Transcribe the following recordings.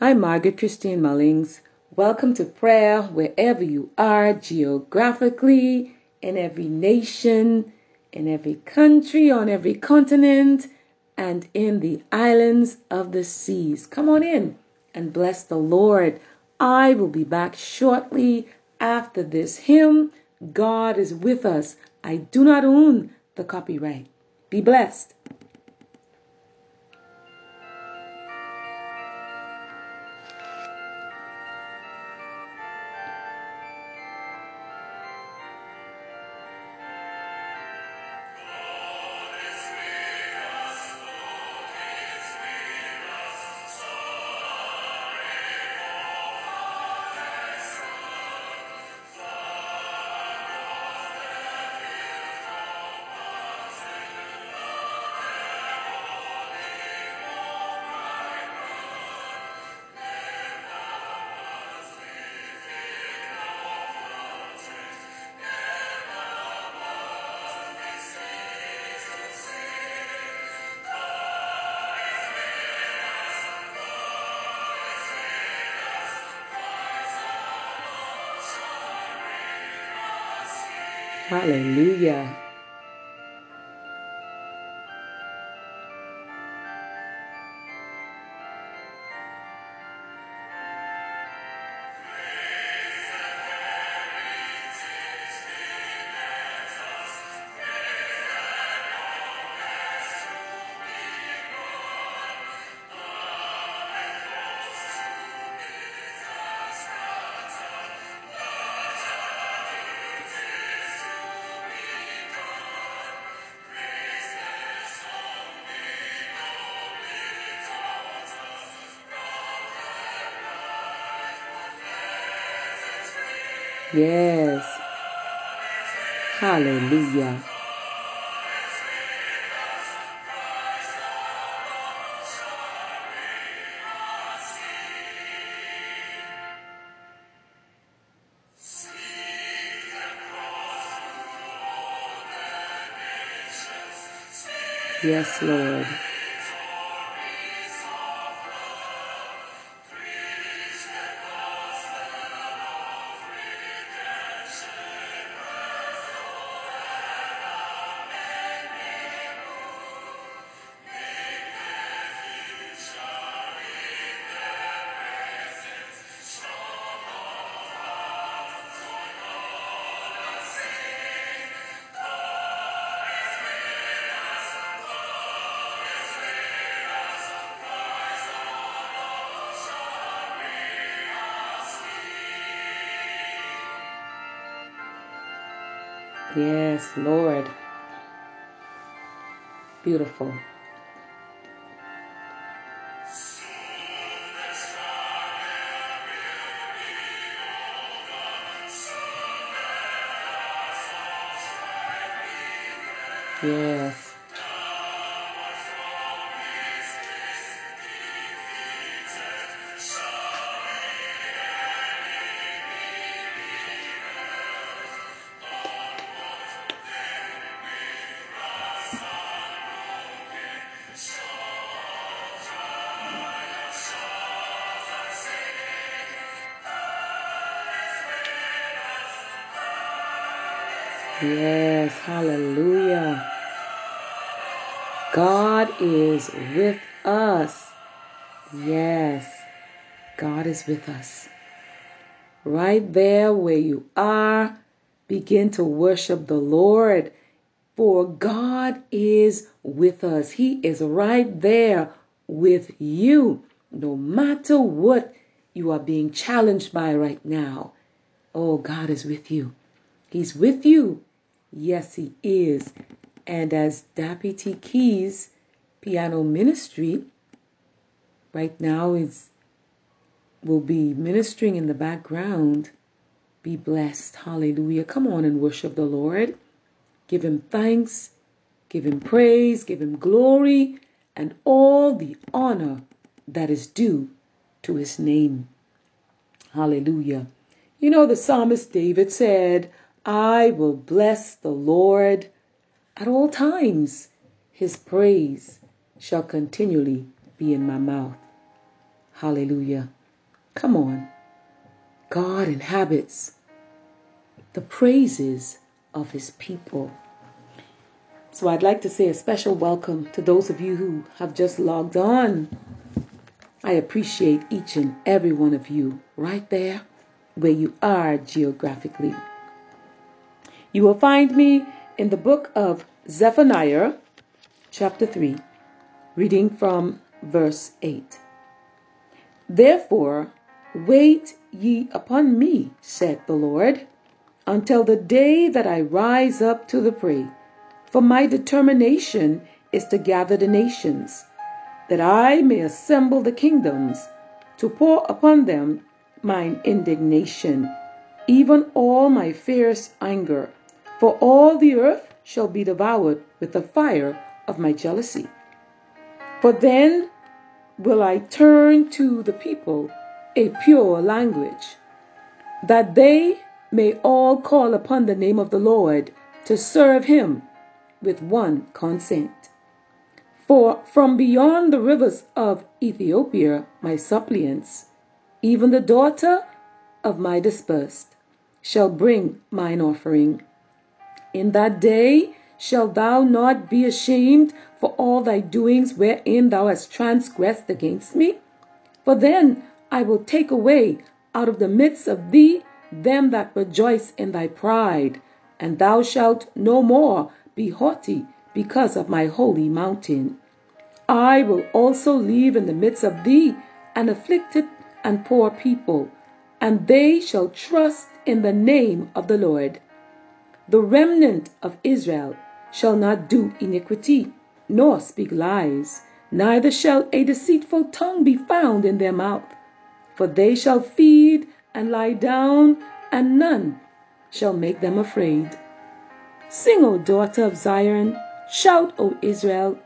Hi, Margaret Christine Mullings. Welcome to prayer wherever you are geographically, in every nation, in every country, on every continent, and in the islands of the seas. Come on in and bless the Lord. I will be back shortly after this hymn. God is with us. I do not own the copyright. Be blessed. Hallelujah. Yes. Hallelujah. Yes, Lord. Yes, Lord. Beautiful. Yes. Yes, hallelujah. God is with us. Yes, God is with us. Right there where you are, begin to worship the Lord. For God is with us. He is right there with you, no matter what you are being challenged by right now. Oh, God is with you. He's with you Yes, he is. And as T. Keys Piano Ministry right now is will be ministering in the background. Be blessed. Hallelujah. Come on and worship the Lord. Give him thanks, give him praise, give him glory, and all the honor that is due to his name. Hallelujah. You know, the psalmist David said, I will bless the Lord at all times. His praise shall continually be in my mouth. Hallelujah. Come on. God inhabits the praises of his people. So I'd like to say a special welcome to those of you who have just logged on. I appreciate each and every one of you right there where you are geographically. You will find me in the book of Zephaniah, chapter 3, reading from verse 8. Therefore, wait ye upon me, said the Lord, until the day that I rise up to the prey. For my determination is to gather the nations, that I may assemble the kingdoms, to pour upon them mine indignation, even all my fierce anger. For all the earth shall be devoured with the fire of my jealousy. For then will I turn to the people a pure language, that they may all call upon the name of the Lord to serve him with one consent. For from beyond the rivers of Ethiopia, my suppliants, even the daughter of my dispersed, shall bring mine offering. In that day shalt thou not be ashamed for all thy doings wherein thou hast transgressed against me? For then I will take away out of the midst of thee them that rejoice in thy pride, and thou shalt no more be haughty because of my holy mountain. I will also leave in the midst of thee an afflicted and poor people, and they shall trust in the name of the Lord. The remnant of Israel shall not do iniquity, nor speak lies, neither shall a deceitful tongue be found in their mouth. For they shall feed and lie down, and none shall make them afraid. Sing, O daughter of Zion, shout, O Israel,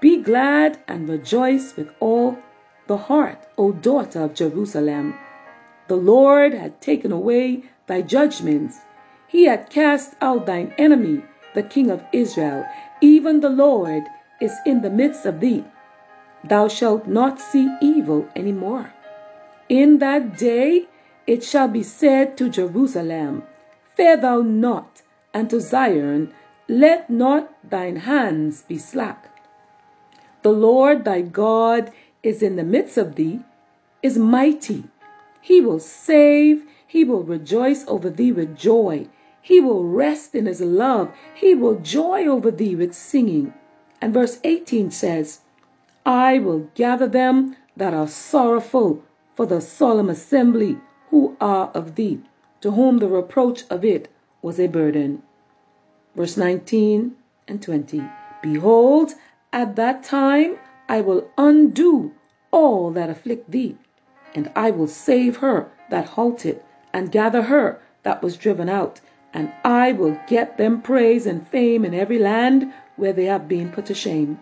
be glad and rejoice with all the heart, O daughter of Jerusalem. The Lord hath taken away thy judgments he hath cast out thine enemy, the king of Israel. Even the Lord is in the midst of thee. Thou shalt not see evil any more. In that day it shall be said to Jerusalem, Fear thou not, and to Zion, Let not thine hands be slack. The Lord thy God is in the midst of thee, is mighty. He will save, he will rejoice over thee with joy. He will rest in his love. He will joy over thee with singing. And verse 18 says, I will gather them that are sorrowful for the solemn assembly who are of thee, to whom the reproach of it was a burden. Verse 19 and 20 Behold, at that time I will undo all that afflict thee, and I will save her that halted, and gather her that was driven out and I will get them praise and fame in every land where they have been put to shame.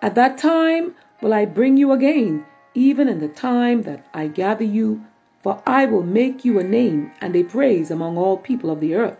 At that time will I bring you again, even in the time that I gather you, for I will make you a name and a praise among all people of the earth.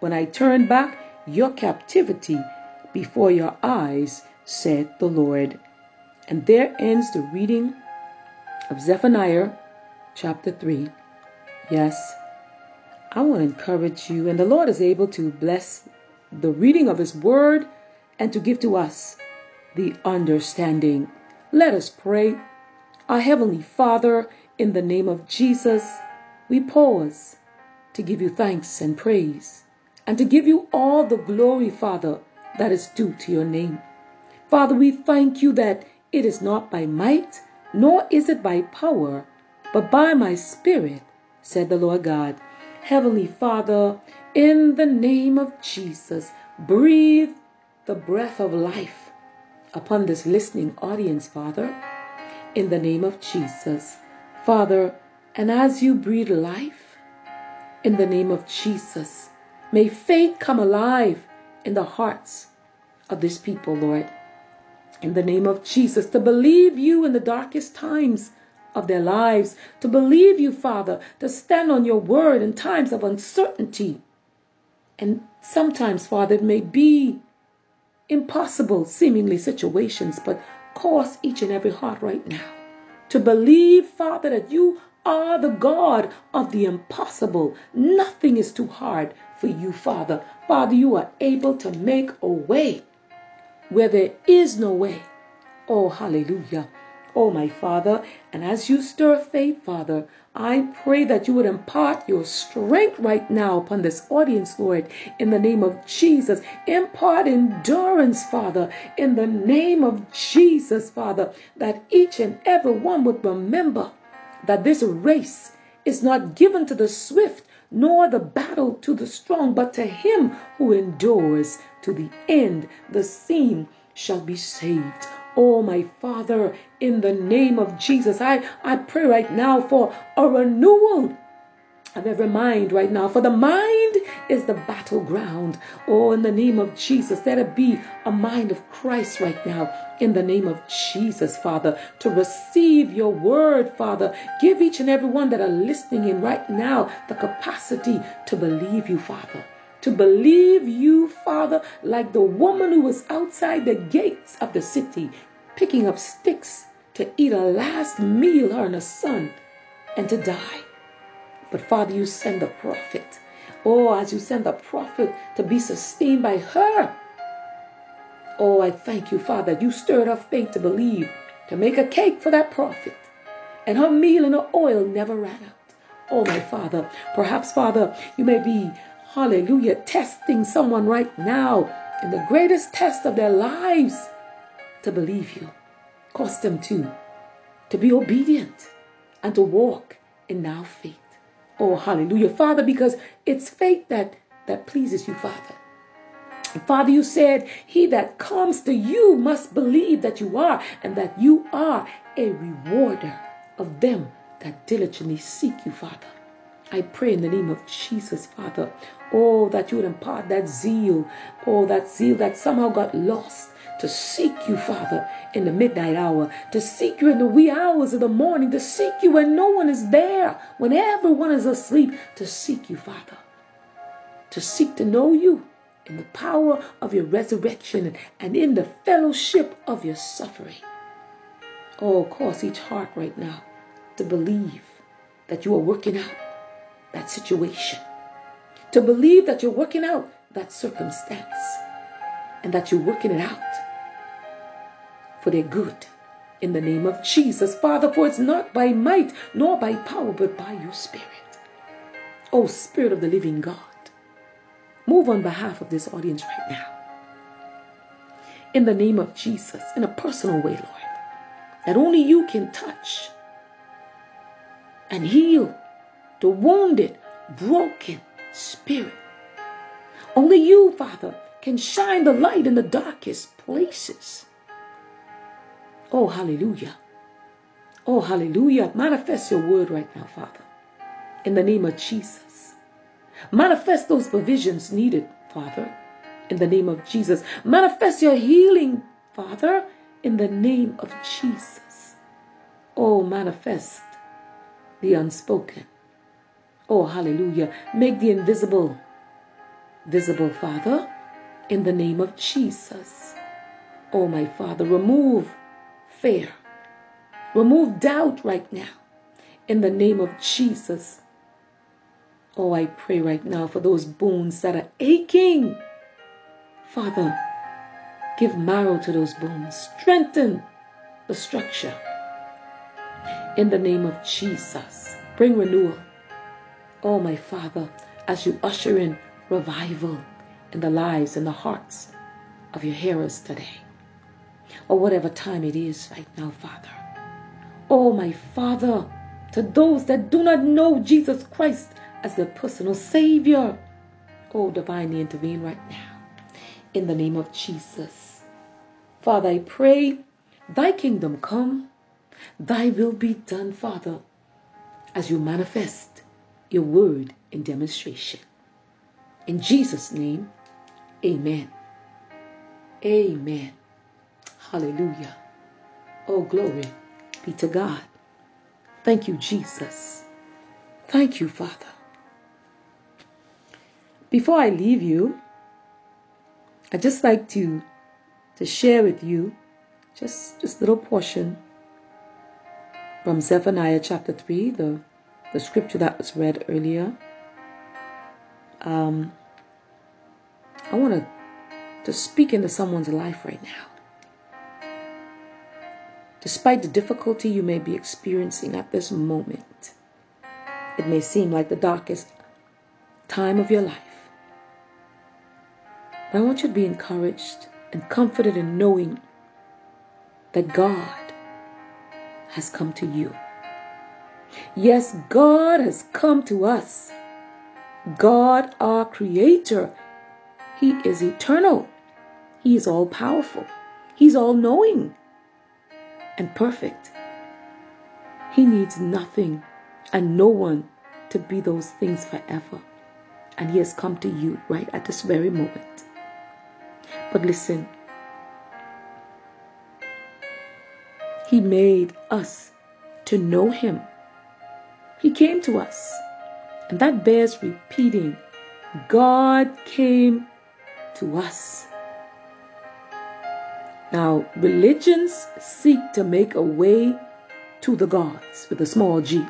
When I turn back your captivity before your eyes, said the Lord. And there ends the reading of Zephaniah chapter 3. Yes, I want to encourage you, and the Lord is able to bless the reading of His Word and to give to us the understanding. Let us pray. Our Heavenly Father, in the name of Jesus, we pause to give you thanks and praise and to give you all the glory, Father, that is due to your name. Father, we thank you that it is not by might, nor is it by power, but by my Spirit, said the Lord God. Heavenly Father, in the name of Jesus, breathe the breath of life upon this listening audience, Father, in the name of Jesus. Father, and as you breathe life, in the name of Jesus, may faith come alive in the hearts of this people, Lord. In the name of Jesus, to believe you in the darkest times of their lives, to believe you, Father, to stand on your word in times of uncertainty. And sometimes, Father, it may be impossible, seemingly situations, but cause each and every heart right now to believe, Father, that you are the God of the impossible. Nothing is too hard for you, Father. Father, you are able to make a way where there is no way. Oh, hallelujah. Oh, my Father, and as you stir faith, Father, I pray that you would impart your strength right now upon this audience, Lord, in the name of Jesus. Impart endurance, Father, in the name of Jesus, Father, that each and every one would remember that this race is not given to the swift, nor the battle to the strong, but to him who endures to the end. The same shall be saved. Oh, my Father, in the name of Jesus, I, I pray right now for a renewal of every mind right now. For the mind is the battleground. Oh, in the name of Jesus, let it be a mind of Christ right now. In the name of Jesus, Father, to receive your word, Father. Give each and every one that are listening in right now the capacity to believe you, Father to believe you, Father, like the woman who was outside the gates of the city, picking up sticks to eat a last meal, her and her son, and to die. But Father, you send the prophet. Oh, as you send the prophet to be sustained by her. Oh, I thank you, Father. You stirred her faith to believe, to make a cake for that prophet. And her meal and her oil never ran out. Oh, my Father. Perhaps, Father, you may be hallelujah, testing someone right now in the greatest test of their lives to believe you. Cause them to, to be obedient and to walk in now faith. Oh, hallelujah, Father, because it's faith that, that pleases you, Father. Father, you said, He that comes to you must believe that you are, and that you are a rewarder of them that diligently seek you, Father. I pray in the name of Jesus, Father, oh, that you would impart that zeal, oh, that zeal that somehow got lost to seek you, Father, in the midnight hour, to seek you in the wee hours of the morning, to seek you when no one is there, when everyone is asleep, to seek you, Father, to seek to know you in the power of your resurrection and in the fellowship of your suffering. Oh, cause each heart right now to believe that you are working out that situation, to believe that you're working out that circumstance, and that you're working it out for their good. In the name of Jesus, Father, for it's not by might nor by power, but by your Spirit. Oh, Spirit of the living God, move on behalf of this audience right now. In the name of Jesus, in a personal way, Lord, that only you can touch and heal the wounded, broken spirit. Only you, Father, can shine the light in the darkest places. Oh, hallelujah. Oh, hallelujah. Manifest your word right now, Father, in the name of Jesus. Manifest those provisions needed, Father, in the name of Jesus. Manifest your healing, Father, in the name of Jesus. Oh, manifest the unspoken. Oh, hallelujah. Make the invisible visible, Father, in the name of Jesus. Oh, my Father, remove fear. Remove doubt right now in the name of Jesus. Oh, I pray right now for those bones that are aching. Father, give marrow to those bones, strengthen the structure. In the name of Jesus, bring renewal. Oh, my Father, as you usher in revival in the lives and the hearts of your hearers today, or whatever time it is right now, Father. Oh, my Father, to those that do not know Jesus Christ as their personal Savior, oh, divinely intervene right now in the name of Jesus. Father, I pray, thy kingdom come, thy will be done, Father, as you manifest your word in demonstration. In Jesus' name, amen. Amen. Hallelujah. Oh, glory be to God. Thank you, Jesus. Thank you, Father. Before I leave you, I'd just like to, to share with you just, a little portion from Zephaniah chapter 3, the, the scripture that was read earlier. Um, I want to, to speak into someone's life right now. Despite the difficulty you may be experiencing at this moment, it may seem like the darkest time of your life. But I want you to be encouraged and comforted in knowing that God has come to you. Yes, God has come to us. God, our Creator, He is eternal. He is all powerful. He's all knowing and perfect. He needs nothing and no one to be those things forever. And He has come to you right at this very moment. But listen, He made us to know Him. He came to us. And that bears repeating. God came to us. Now, religions seek to make a way to the gods with a small g.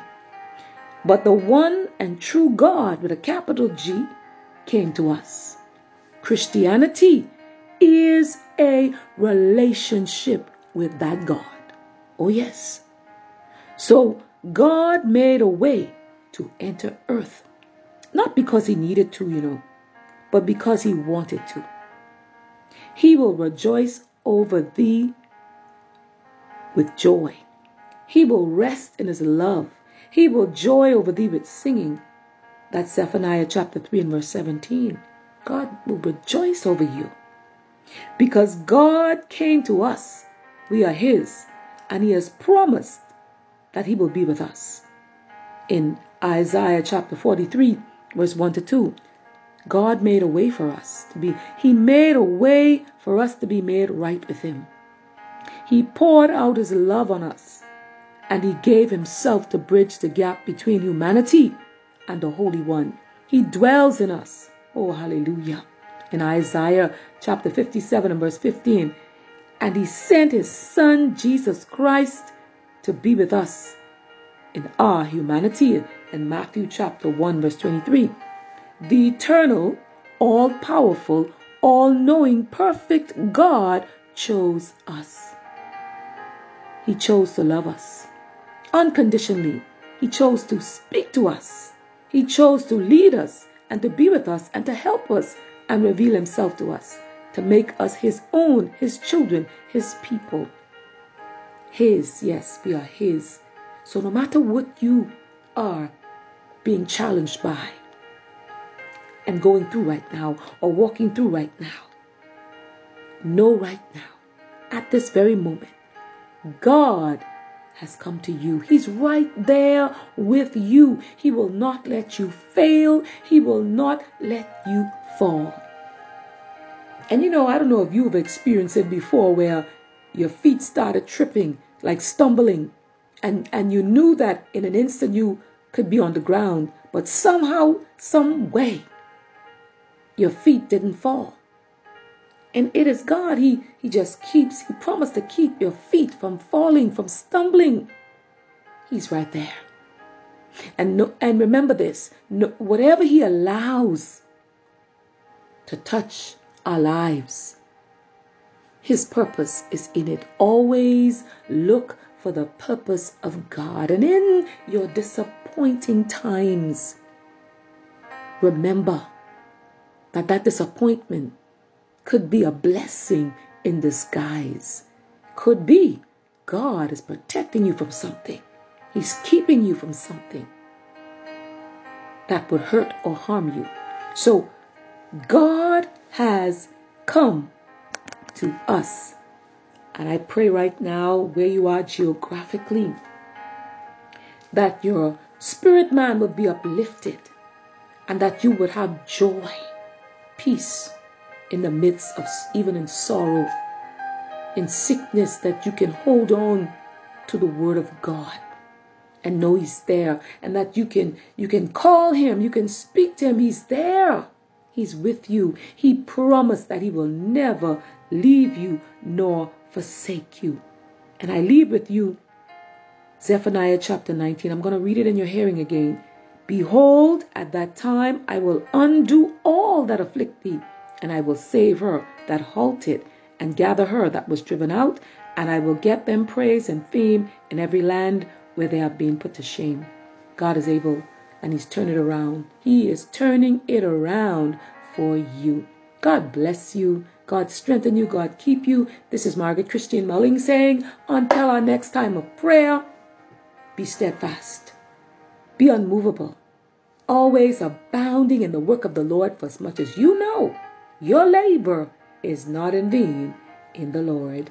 But the one and true God with a capital G came to us. Christianity is a relationship with that God. Oh, yes. So God made a way to enter earth. Not because he needed to, you know, but because he wanted to. He will rejoice over thee with joy. He will rest in his love. He will joy over thee with singing. That's Zephaniah chapter 3 and verse 17. God will rejoice over you. Because God came to us. We are his. And he has promised that he will be with us. In Isaiah chapter 43, verse 1 to 2, God made a way for us to be, he made a way for us to be made right with him. He poured out his love on us and he gave himself to bridge the gap between humanity and the Holy One. He dwells in us. Oh, hallelujah. In Isaiah chapter 57 and verse 15, and he sent his son Jesus Christ to be with us in our humanity in Matthew chapter 1 verse 23. The eternal, all powerful, all knowing, perfect God chose us. He chose to love us unconditionally. He chose to speak to us. He chose to lead us and to be with us and to help us and reveal himself to us, to make us his own, his children, his people. His, yes, we are his. So no matter what you are being challenged by and going through right now or walking through right now, know right now, at this very moment, God has come to you. He's right there with you. He will not let you fail. He will not let you fall. And you know, I don't know if you've experienced it before where your feet started tripping, like stumbling, and, and you knew that in an instant you could be on the ground, but somehow, some way, your feet didn't fall. And it is God. He, he just keeps, He promised to keep your feet from falling, from stumbling. He's right there. And, no, and remember this no, whatever He allows to touch our lives, His purpose is in it. Always look for the purpose of God. And in your disappointing times, remember that that disappointment could be a blessing in disguise. Could be God is protecting you from something. He's keeping you from something that would hurt or harm you. So God has come to us. And I pray right now, where you are geographically, that your spirit man would be uplifted and that you would have joy, peace in the midst of even in sorrow, in sickness, that you can hold on to the word of God and know he's there and that you can you can call him you can speak to him he's there he's with you he promised that he will never leave you nor forsake you and i leave with you Zephaniah chapter 19. I'm going to read it in your hearing again. Behold, at that time I will undo all that afflict thee, and I will save her that halted, and gather her that was driven out, and I will get them praise and fame in every land where they have been put to shame. God is able, and He's turning it around. He is turning it around for you. God bless you. God strengthen you. God keep you. This is Margaret Christine Mulling saying, until our next time of prayer, be steadfast, be unmovable, always abounding in the work of the Lord, for as much as you know your labor is not in vain in the Lord.